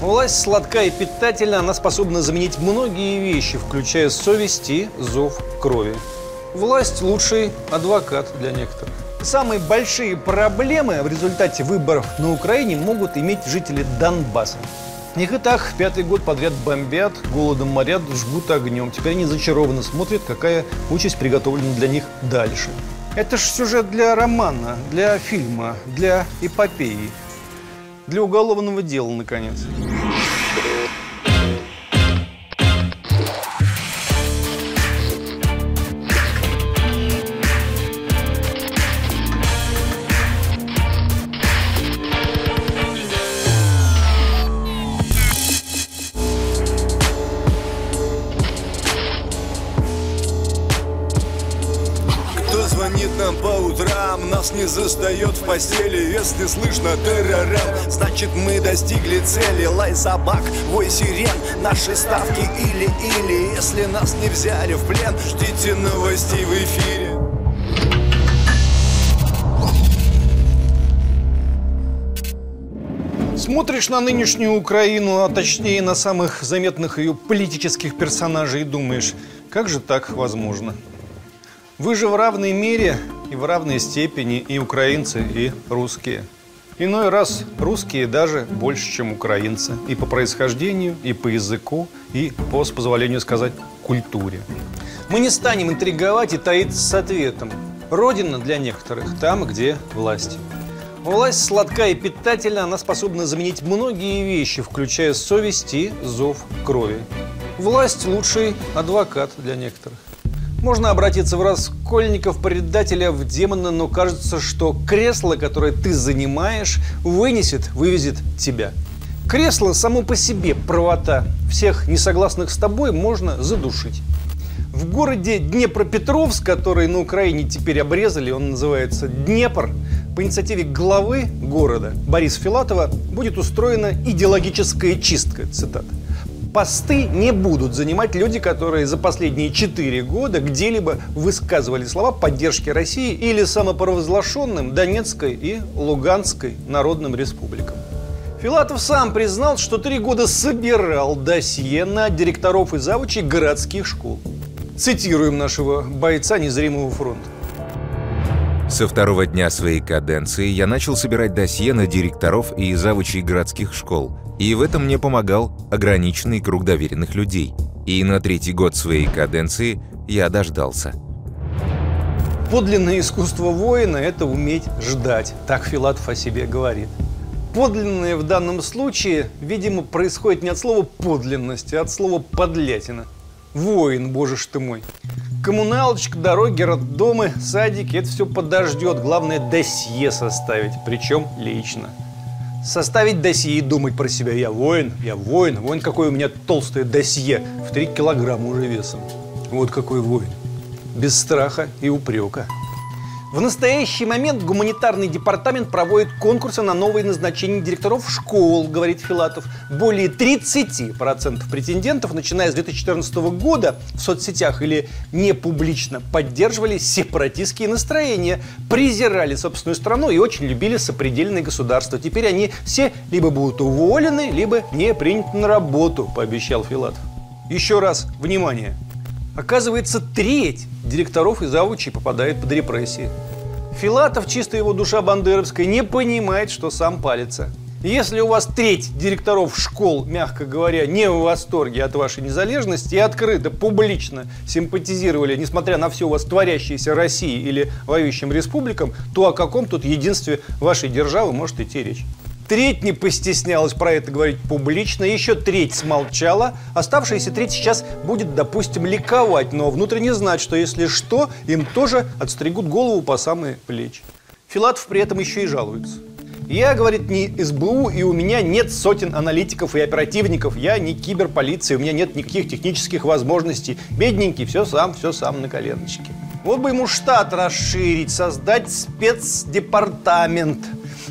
Власть сладка и питательна, она способна заменить многие вещи, включая совесть и зов крови. Власть – лучший адвокат для некоторых. Самые большие проблемы в результате выборов на Украине могут иметь жители Донбасса. Их и так пятый год подряд бомбят, голодом морят, жгут огнем. Теперь они зачарованно смотрят, какая участь приготовлена для них дальше. Это ж сюжет для романа, для фильма, для эпопеи. Для уголовного дела, наконец. Нам по утрам, нас не застает в постели. Если слышно террорам, значит мы достигли цели. Лай собак, вой сирен, наши ставки или-или. Если нас не взяли в плен, ждите новостей в эфире. Смотришь на нынешнюю Украину, а точнее на самых заметных ее политических персонажей и думаешь, как же так возможно? Вы же в равной мере и в равной степени и украинцы, и русские. Иной раз русские даже больше, чем украинцы. И по происхождению, и по языку, и по, с позволению сказать, культуре. Мы не станем интриговать и таиться с ответом. Родина для некоторых там, где власть. Власть сладка и питательна, она способна заменить многие вещи, включая совесть и зов крови. Власть – лучший адвокат для некоторых. Можно обратиться в раскольников, предателя, в демона, но кажется, что кресло, которое ты занимаешь, вынесет, вывезет тебя. Кресло само по себе правота. Всех несогласных с тобой можно задушить. В городе Днепропетровск, который на Украине теперь обрезали, он называется Днепр, по инициативе главы города Бориса Филатова будет устроена идеологическая чистка, цитата. Посты не будут занимать люди, которые за последние четыре года где-либо высказывали слова поддержки России или самопровозглашенным Донецкой и Луганской народным республикам. Филатов сам признал, что три года собирал досье на директоров и завучей городских школ. Цитируем нашего бойца незримого фронта. Со второго дня своей каденции я начал собирать досье на директоров и завучей городских школ, и в этом мне помогал ограниченный круг доверенных людей. И на третий год своей каденции я дождался. Подлинное искусство воина – это уметь ждать, так Филатов о себе говорит. Подлинное в данном случае, видимо, происходит не от слова подлинность, а от слова подлятина. Воин, боже ж ты мой. Коммуналочка, дороги, роддомы, садики – это все подождет. Главное – досье составить, причем лично. Составить досье и думать про себя. Я воин, я воин. Воин, какое у меня толстое досье. В 3 килограмма уже весом. Вот какой воин. Без страха и упрека. В настоящий момент гуманитарный департамент проводит конкурсы на новые назначения директоров школ, говорит Филатов. Более 30% претендентов, начиная с 2014 года, в соцсетях или не публично поддерживали сепаратистские настроения, презирали собственную страну и очень любили сопредельное государство. Теперь они все либо будут уволены, либо не приняты на работу, пообещал Филатов. Еще раз, внимание, Оказывается, треть директоров и завучей попадает под репрессии. Филатов, чисто его душа бандеровская, не понимает, что сам палится. Если у вас треть директоров школ, мягко говоря, не в восторге от вашей незалежности и открыто, публично симпатизировали, несмотря на все у вас творящееся России или воюющим республикам, то о каком тут единстве вашей державы может идти речь? Треть не постеснялась про это говорить публично, еще треть смолчала, оставшаяся треть сейчас будет, допустим, ликовать, но внутренне знать, что если что, им тоже отстригут голову по самые плечи. Филатов при этом еще и жалуется. Я, говорит, не СБУ, и у меня нет сотен аналитиков и оперативников. Я не киберполиция, у меня нет никаких технических возможностей. Бедненький, все сам, все сам на коленочке. Вот бы ему штат расширить, создать спецдепартамент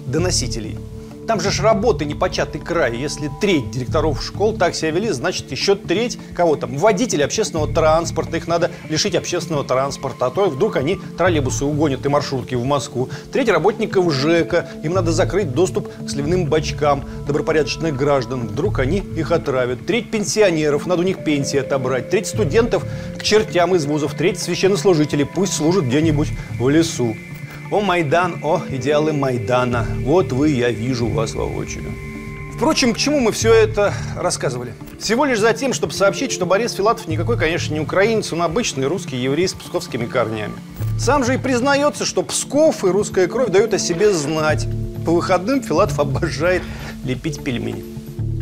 доносителей. Там же ж работы непочатый край. Если треть директоров школ так себя вели, значит еще треть кого там? Водители общественного транспорта. Их надо лишить общественного транспорта. А то вдруг они троллейбусы угонят и маршрутки в Москву. Треть работников ЖЭКа. Им надо закрыть доступ к сливным бачкам добропорядочных граждан. Вдруг они их отравят. Треть пенсионеров. Надо у них пенсии отобрать. Треть студентов к чертям из вузов. Треть священнослужителей. Пусть служат где-нибудь в лесу. О, Майдан, о, идеалы Майдана. Вот вы, я вижу вас воочию. Впрочем, к чему мы все это рассказывали? Всего лишь за тем, чтобы сообщить, что Борис Филатов никакой, конечно, не украинец, он обычный русский еврей с псковскими корнями. Сам же и признается, что Псков и русская кровь дают о себе знать. По выходным Филатов обожает лепить пельмени.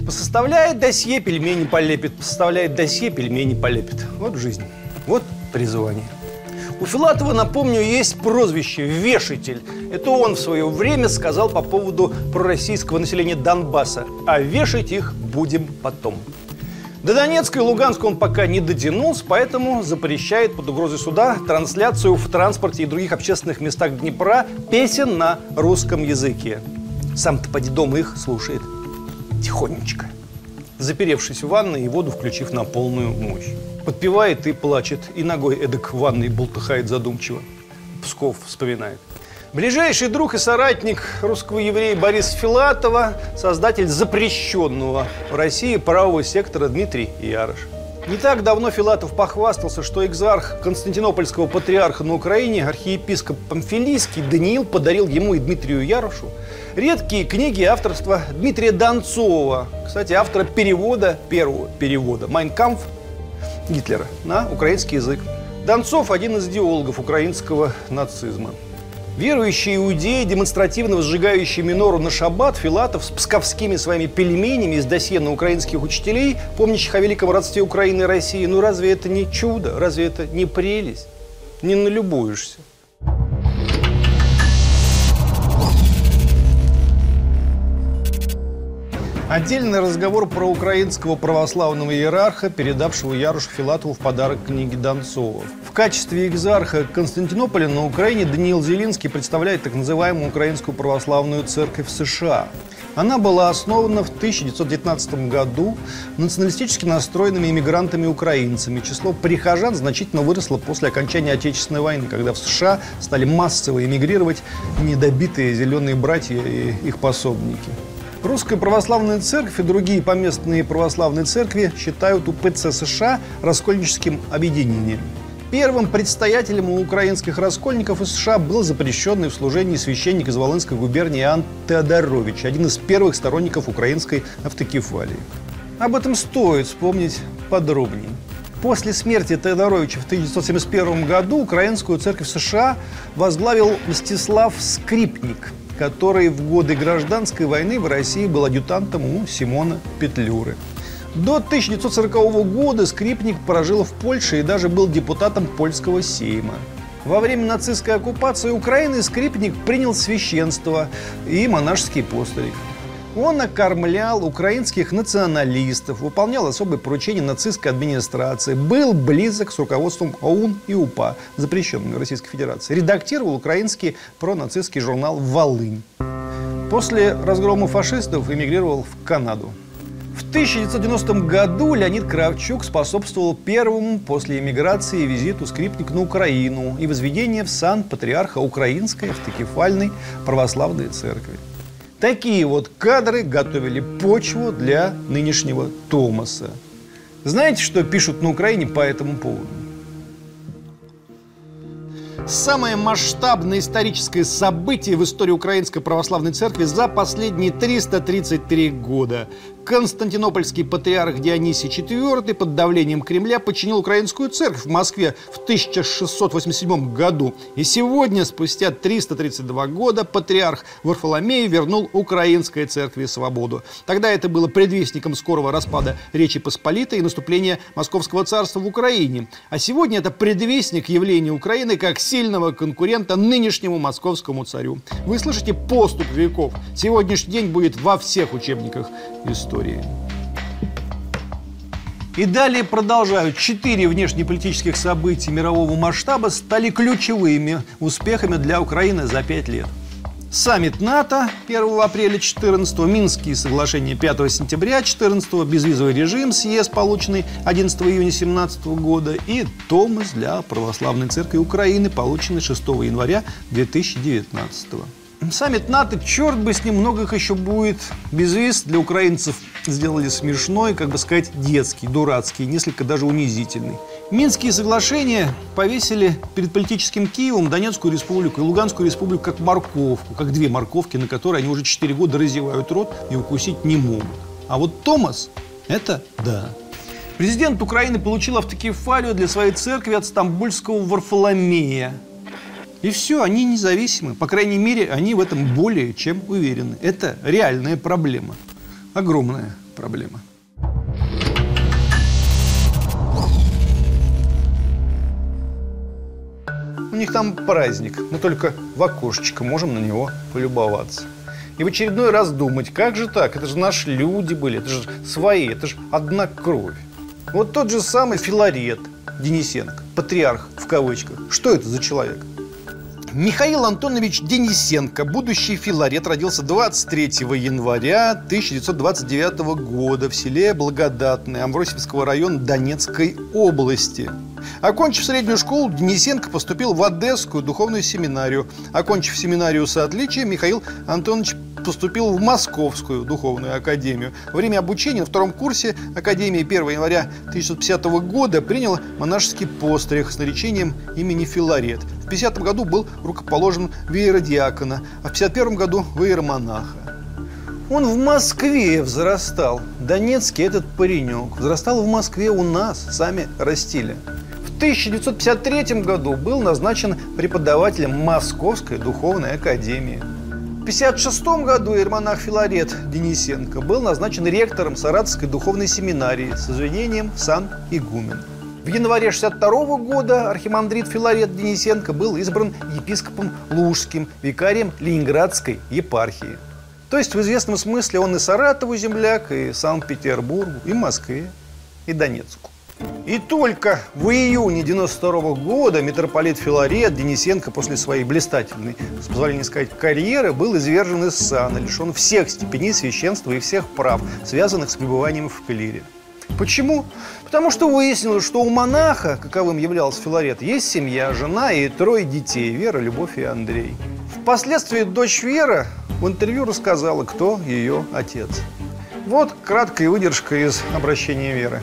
Посоставляет досье, пельмени полепит. Посоставляет досье, пельмени полепит. Вот жизнь. Вот призвание. У Филатова, напомню, есть прозвище «Вешатель». Это он в свое время сказал по поводу пророссийского населения Донбасса. А вешать их будем потом. До Донецка и Луганска он пока не дотянулся, поэтому запрещает под угрозой суда трансляцию в транспорте и других общественных местах Днепра песен на русском языке. Сам-то поди дома их слушает тихонечко, заперевшись в ванной и воду включив на полную мощь. Подпевает и плачет, и ногой эдак в ванной болтыхает задумчиво. Псков вспоминает. Ближайший друг и соратник русского еврея Борис Филатова, создатель запрещенного в России правого сектора Дмитрий Ярош. Не так давно Филатов похвастался, что экзарх Константинопольского патриарха на Украине, архиепископ Памфилийский, Даниил подарил ему и Дмитрию Ярошу редкие книги авторства Дмитрия Донцова, кстати, автора перевода, первого перевода «Майнкамф» Гитлера на украинский язык. Донцов – один из идеологов украинского нацизма. Верующие иудеи, демонстративно сжигающие минору на шаббат, Филатов с псковскими своими пельменями из досье на украинских учителей, помнящих о великом родстве Украины и России, ну разве это не чудо? Разве это не прелесть? Не налюбуешься. Отдельный разговор про украинского православного иерарха, передавшего Ярушу Филатову в подарок книги Донцова. В качестве экзарха Константинополя на Украине Даниил Зелинский представляет так называемую Украинскую православную церковь США. Она была основана в 1919 году националистически настроенными иммигрантами-украинцами. Число прихожан значительно выросло после окончания Отечественной войны, когда в США стали массово эмигрировать недобитые зеленые братья и их пособники. Русская православная церковь и другие поместные православные церкви считают УПЦ США раскольническим объединением. Первым предстоятелем у украинских раскольников из США был запрещенный в служении священник из Волынской губернии Иоанн Теодорович, один из первых сторонников украинской автокефалии. Об этом стоит вспомнить подробнее. После смерти Теодоровича в 1971 году украинскую церковь США возглавил Мстислав Скрипник – который в годы гражданской войны в России был адъютантом у Симона Петлюры. До 1940 года скрипник прожил в Польше и даже был депутатом польского сейма. Во время нацистской оккупации Украины скрипник принял священство и монашеский постриг. Он окормлял украинских националистов, выполнял особые поручения нацистской администрации, был близок с руководством ОУН и УПА, запрещенными в Российской Федерации, редактировал украинский пронацистский журнал «Волынь». После разгрома фашистов эмигрировал в Канаду. В 1990 году Леонид Кравчук способствовал первому после эмиграции визиту скрипник на Украину и возведение в сан патриарха Украинской автокефальной православной церкви. Такие вот кадры готовили почву для нынешнего Томаса. Знаете, что пишут на Украине по этому поводу? Самое масштабное историческое событие в истории Украинской Православной Церкви за последние 333 года. Константинопольский патриарх Дионисий IV под давлением Кремля починил украинскую церковь в Москве в 1687 году. И сегодня, спустя 332 года, патриарх Варфоломей вернул украинской церкви свободу. Тогда это было предвестником скорого распада Речи Посполитой и наступления Московского царства в Украине. А сегодня это предвестник явления Украины как сильного конкурента нынешнему московскому царю. Вы слышите поступ веков. Сегодняшний день будет во всех учебниках истории истории. И далее продолжают. Четыре внешнеполитических события мирового масштаба стали ключевыми успехами для Украины за пять лет. Саммит НАТО 1 апреля 14 Минские соглашения 5 сентября 14 безвизовый режим, съезд, полученный 11 июня 17 года и Томас для Православной Церкви Украины, полученный 6 января 2019 Саммит НАТО, черт бы с ним, много их еще будет. Без виз для украинцев сделали смешной, как бы сказать, детский, дурацкий, несколько даже унизительный. Минские соглашения повесили перед политическим Киевом Донецкую республику и Луганскую республику как морковку, как две морковки, на которые они уже 4 года разевают рот и укусить не могут. А вот Томас – это да. Президент Украины получил автокефалию для своей церкви от стамбульского Варфоломея. И все, они независимы. По крайней мере, они в этом более чем уверены. Это реальная проблема. Огромная проблема. У них там праздник. Мы только в окошечко можем на него полюбоваться. И в очередной раз думать, как же так? Это же наши люди были, это же свои, это же одна кровь. Вот тот же самый Филарет Денисенко, патриарх в кавычках. Что это за человек? Михаил Антонович Денисенко, будущий филарет, родился 23 января 1929 года в селе Благодатное Амвросиевского района Донецкой области. Окончив среднюю школу, Денисенко поступил в Одесскую духовную семинарию. Окончив семинарию с отличием, Михаил Антонович поступил в Московскую духовную академию. Во время обучения на втором курсе Академии 1 января 1950 года принял монашеский постриг с наречением имени Филарет. В 50 году был рукоположен в иеродиакона, а в 51 году в иеромонаха. Он в Москве взрастал. Донецкий этот паренек. Взрастал в Москве у нас, сами растили. В 1953 году был назначен преподавателем Московской духовной академии. В 1956 году иеромонах Филарет Денисенко был назначен ректором Саратовской духовной семинарии с извинением сан-игумен. В январе 1962 года архимандрит Филарет Денисенко был избран епископом Лужским, викарием Ленинградской епархии. То есть в известном смысле он и Саратову земляк, и Санкт-Петербургу, и Москве, и Донецку. И только в июне 92 года митрополит Филарет Денисенко после своей блистательной, с позволения сказать, карьеры был извержен из сана, лишен всех степеней священства и всех прав, связанных с пребыванием в клире. Почему? Потому что выяснилось, что у монаха, каковым являлся Филарет, есть семья, жена и трое детей – Вера, Любовь и Андрей. Впоследствии дочь Вера в интервью рассказала, кто ее отец. Вот краткая выдержка из обращения Веры.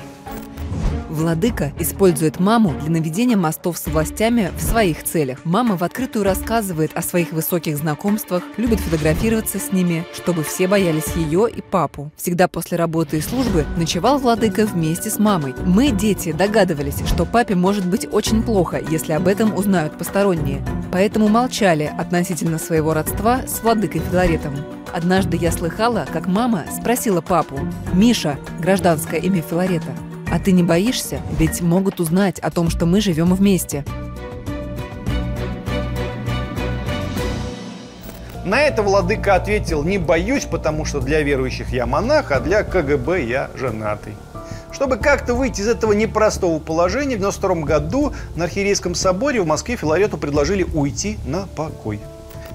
Владыка использует маму для наведения мостов с властями в своих целях. Мама в открытую рассказывает о своих высоких знакомствах, любит фотографироваться с ними, чтобы все боялись ее и папу. Всегда после работы и службы ночевал Владыка вместе с мамой. Мы, дети, догадывались, что папе может быть очень плохо, если об этом узнают посторонние. Поэтому молчали относительно своего родства с Владыкой Филаретом. Однажды я слыхала, как мама спросила папу, «Миша, гражданское имя Филарета, а ты не боишься? Ведь могут узнать о том, что мы живем вместе. На это владыка ответил, не боюсь, потому что для верующих я монах, а для КГБ я женатый. Чтобы как-то выйти из этого непростого положения, в 92 году на Архиерейском соборе в Москве Филарету предложили уйти на покой.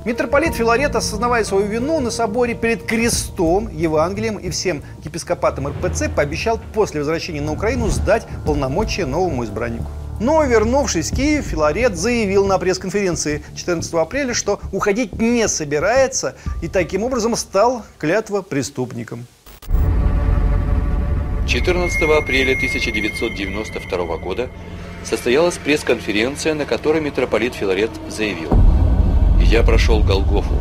Митрополит Филарет, осознавая свою вину на соборе перед крестом, Евангелием и всем епископатам РПЦ, пообещал после возвращения на Украину сдать полномочия новому избраннику. Но, вернувшись в Киев, Филарет заявил на пресс-конференции 14 апреля, что уходить не собирается и таким образом стал клятва преступником. 14 апреля 1992 года состоялась пресс-конференция, на которой митрополит Филарет заявил – я прошел Голгофу.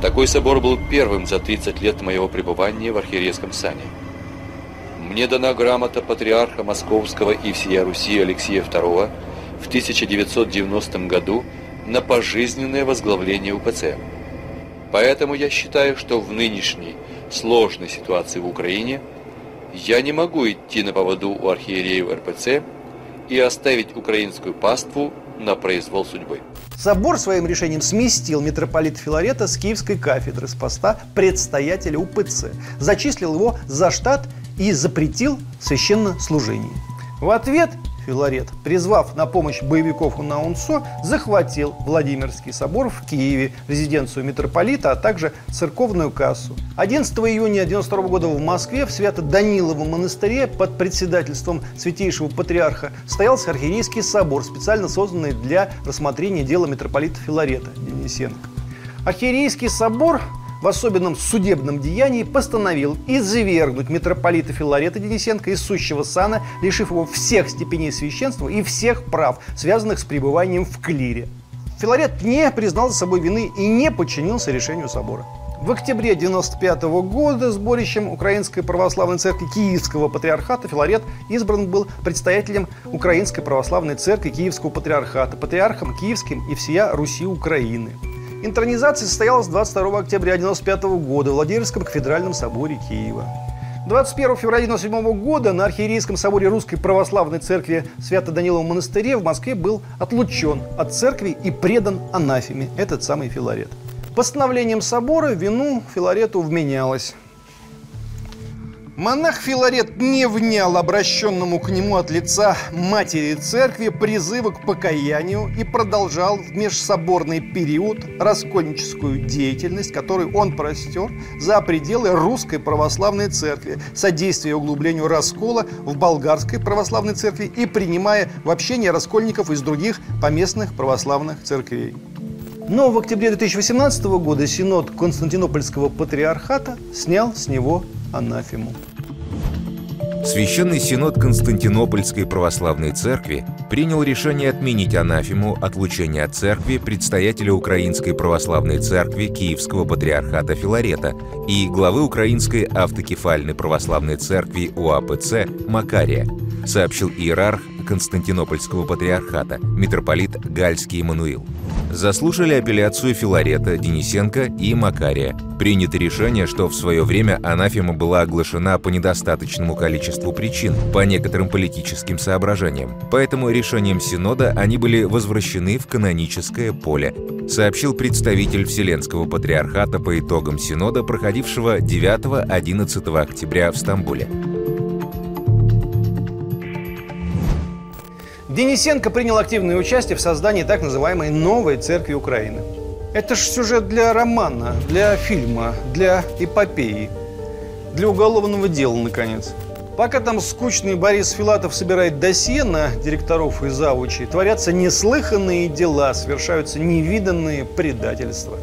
Такой собор был первым за 30 лет моего пребывания в архиерейском сане. Мне дана грамота патриарха Московского и всея Руси Алексея II в 1990 году на пожизненное возглавление УПЦ. Поэтому я считаю, что в нынешней сложной ситуации в Украине я не могу идти на поводу у архиереев РПЦ и оставить украинскую паству на произвол судьбы. Собор своим решением сместил митрополита Филарета с киевской кафедры с поста предстоятеля УПЦ, зачислил его за штат и запретил священнослужение. В ответ Филарет, призвав на помощь боевиков УНАУНСО, захватил Владимирский собор в Киеве, резиденцию митрополита, а также церковную кассу. 11 июня 1992 года в Москве в Свято-Даниловом монастыре под председательством святейшего патриарха стоялся архиерейский собор, специально созданный для рассмотрения дела митрополита Филарета Денисенко. Архиерейский собор в особенном судебном деянии постановил извергнуть митрополита Филарета Денисенко из сущего сана, лишив его всех степеней священства и всех прав, связанных с пребыванием в клире. Филарет не признал за собой вины и не подчинился решению собора. В октябре 1995 года сборищем Украинской Православной Церкви Киевского Патриархата Филарет избран был предстоятелем Украинской Православной Церкви Киевского Патриархата, патриархом Киевским и всея Руси Украины. Интронизация состоялась 22 октября 1995 года в Владимирском кафедральном соборе Киева. 21 февраля 1997 года на архиерейском соборе Русской Православной Церкви Свято-Даниловом монастыре в Москве был отлучен от церкви и предан анафеме, этот самый Филарет. Постановлением собора вину Филарету вменялось. Монах Филарет не внял обращенному к нему от лица матери церкви призывы к покаянию и продолжал в межсоборный период раскольническую деятельность, которую он простер за пределы русской православной церкви, содействуя углублению раскола в болгарской православной церкви и принимая в общение раскольников из других поместных православных церквей. Но в октябре 2018 года Синод Константинопольского патриархата снял с него анафему. Священный Синод Константинопольской Православной Церкви принял решение отменить анафему отлучения от церкви предстоятеля Украинской Православной Церкви Киевского Патриархата Филарета и главы Украинской Автокефальной Православной Церкви УАПЦ Макария, сообщил иерарх Константинопольского Патриархата, митрополит Гальский Эммануил. Заслушали апелляцию Филарета, Денисенко и Макария. Принято решение, что в свое время анафема была оглашена по недостаточному количеству причин, по некоторым политическим соображениям. Поэтому решением Синода они были возвращены в каноническое поле, сообщил представитель Вселенского Патриархата по итогам Синода, проходившего 9-11 октября в Стамбуле. Денисенко принял активное участие в создании так называемой «Новой Церкви Украины». Это ж сюжет для романа, для фильма, для эпопеи, для уголовного дела, наконец. Пока там скучный Борис Филатов собирает досье на директоров и завучей, творятся неслыханные дела, совершаются невиданные предательства.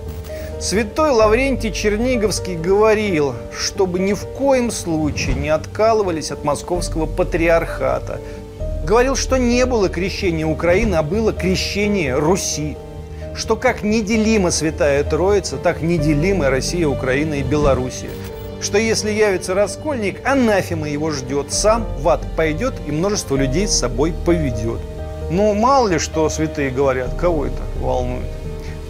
Святой Лаврентий Черниговский говорил, чтобы ни в коем случае не откалывались от московского патриархата – говорил, что не было крещения Украины, а было крещение Руси. Что как неделима Святая Троица, так неделима Россия, Украина и Белоруссия. Что если явится раскольник, анафема его ждет, сам в ад пойдет и множество людей с собой поведет. Но мало ли что святые говорят, кого это волнует.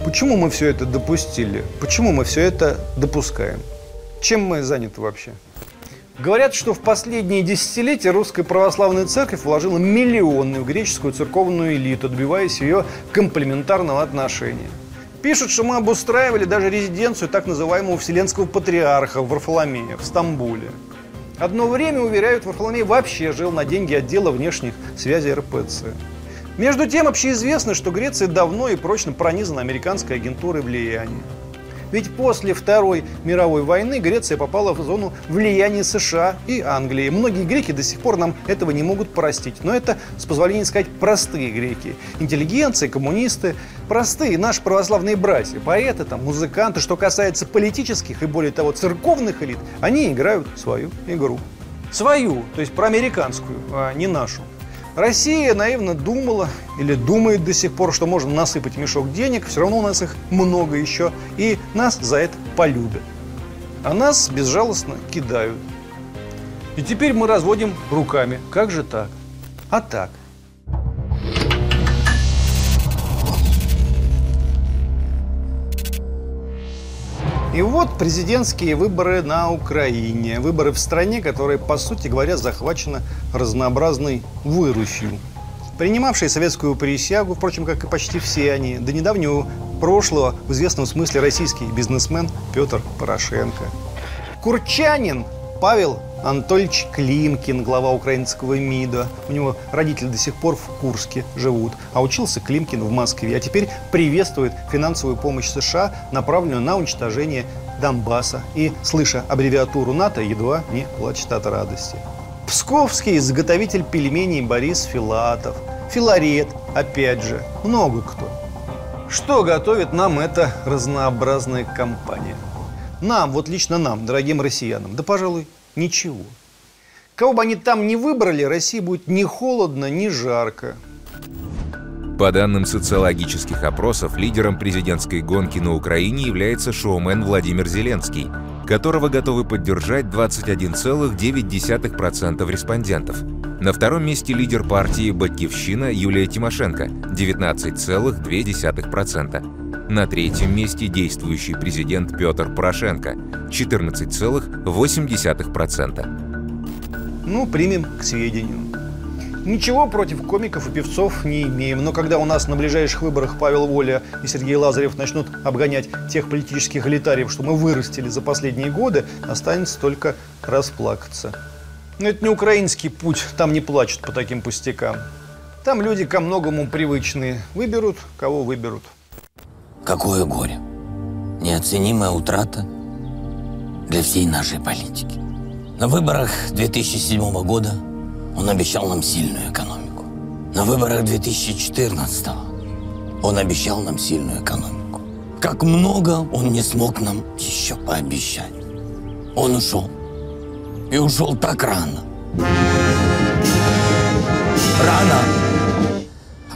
Почему мы все это допустили? Почему мы все это допускаем? Чем мы заняты вообще? Говорят, что в последние десятилетия русская православная церковь вложила миллионы в греческую церковную элиту, добиваясь ее комплементарного отношения. Пишут, что мы обустраивали даже резиденцию так называемого Вселенского патриарха в Варфоломее, в Стамбуле. Одно время, уверяют, Варфоломей вообще жил на деньги отдела внешних связей РПЦ. Между тем, общеизвестно, что Греция давно и прочно пронизана американской агентурой влияния. Ведь после Второй мировой войны Греция попала в зону влияния США и Англии. Многие греки до сих пор нам этого не могут простить. Но это, с позволения сказать, простые греки. Интеллигенции, коммунисты, простые наши православные братья, поэты, там, музыканты. Что касается политических и, более того, церковных элит, они играют свою игру. Свою, то есть проамериканскую, а не нашу. Россия наивно думала или думает до сих пор, что можно насыпать мешок денег, все равно у нас их много еще, и нас за это полюбят. А нас безжалостно кидают. И теперь мы разводим руками. Как же так? А так. И вот президентские выборы на Украине. Выборы в стране, которая, по сути говоря, захвачена разнообразной вырусью. Принимавший советскую присягу, впрочем, как и почти все они, до недавнего прошлого в известном смысле российский бизнесмен Петр Порошенко. Курчанин Павел Анатольевич Климкин, глава украинского МИДа. У него родители до сих пор в Курске живут. А учился Климкин в Москве. А теперь приветствует финансовую помощь США, направленную на уничтожение Донбасса. И, слыша аббревиатуру НАТО, едва не плачет от радости. Псковский изготовитель пельменей Борис Филатов. Филарет, опять же. Много кто. Что готовит нам эта разнообразная компания? Нам, вот лично нам, дорогим россиянам, да, пожалуй, ничего. Кого бы они там не выбрали, России будет ни холодно, ни жарко. По данным социологических опросов, лидером президентской гонки на Украине является шоумен Владимир Зеленский, которого готовы поддержать 21,9% респондентов. На втором месте лидер партии «Батькивщина» Юлия Тимошенко – 19,2%. На третьем месте действующий президент Петр Порошенко – 14,8%. Ну, примем к сведению. Ничего против комиков и певцов не имеем, но когда у нас на ближайших выборах Павел Воля и Сергей Лазарев начнут обгонять тех политических элитариев, что мы вырастили за последние годы, останется только расплакаться. Но это не украинский путь, там не плачут по таким пустякам. Там люди ко многому привычные. Выберут, кого выберут. Какое горе. Неоценимая утрата для всей нашей политики. На выборах 2007 года он обещал нам сильную экономику. На выборах 2014 он обещал нам сильную экономику. Как много он не смог нам еще пообещать. Он ушел. И ушел так рано. Рано.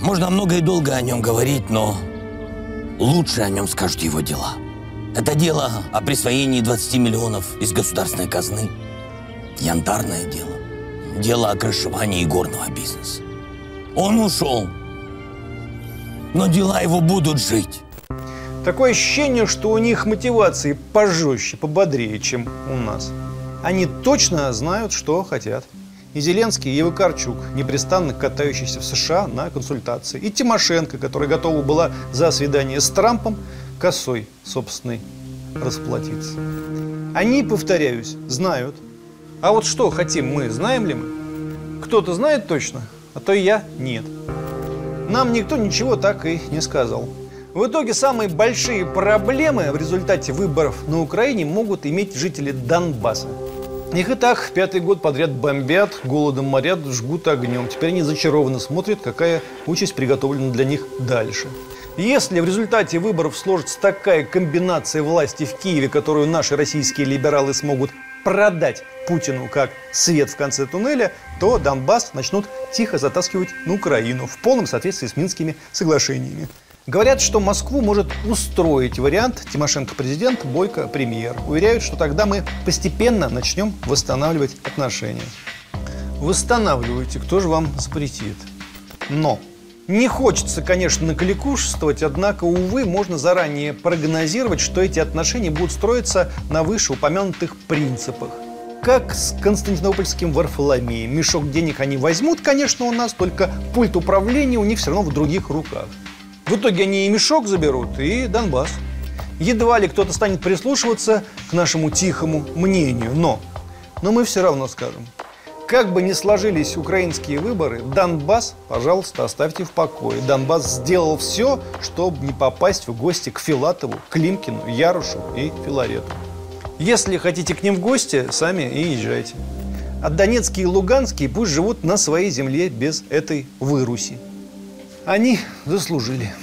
Можно много и долго о нем говорить, но лучше о нем скажут его дела. Это дело о присвоении 20 миллионов из государственной казны. Янтарное дело. Дело о крышевании горного бизнеса. Он ушел. Но дела его будут жить. Такое ощущение, что у них мотивации пожестче, пободрее, чем у нас. Они точно знают, что хотят. И Зеленский, и Евакарчук, непрестанно катающийся в США на консультации. И Тимошенко, которая готова была за свидание с Трампом косой собственной расплатиться. Они, повторяюсь, знают. А вот что хотим мы, знаем ли мы? Кто-то знает точно, а то и я нет. Нам никто ничего так и не сказал. В итоге самые большие проблемы в результате выборов на Украине могут иметь жители Донбасса. Их и так пятый год подряд бомбят, голодом морят, жгут огнем. Теперь они зачарованно смотрят, какая участь приготовлена для них дальше. Если в результате выборов сложится такая комбинация власти в Киеве, которую наши российские либералы смогут продать Путину как свет в конце туннеля, то Донбасс начнут тихо затаскивать на Украину в полном соответствии с Минскими соглашениями. Говорят, что Москву может устроить вариант Тимошенко президент, Бойко премьер. Уверяют, что тогда мы постепенно начнем восстанавливать отношения. Восстанавливайте, кто же вам запретит. Но не хочется, конечно, накликушествовать, однако, увы, можно заранее прогнозировать, что эти отношения будут строиться на вышеупомянутых принципах. Как с константинопольским Варфоломеем. Мешок денег они возьмут, конечно, у нас, только пульт управления у них все равно в других руках. В итоге они и мешок заберут, и Донбасс. Едва ли кто-то станет прислушиваться к нашему тихому мнению, но, но мы все равно скажем. Как бы ни сложились украинские выборы, Донбасс, пожалуйста, оставьте в покое. Донбасс сделал все, чтобы не попасть в гости к Филатову, Климкину, Ярушу и Филарету. Если хотите к ним в гости, сами и езжайте. А Донецкие и Луганские пусть живут на своей земле без этой выруси. Они заслужили.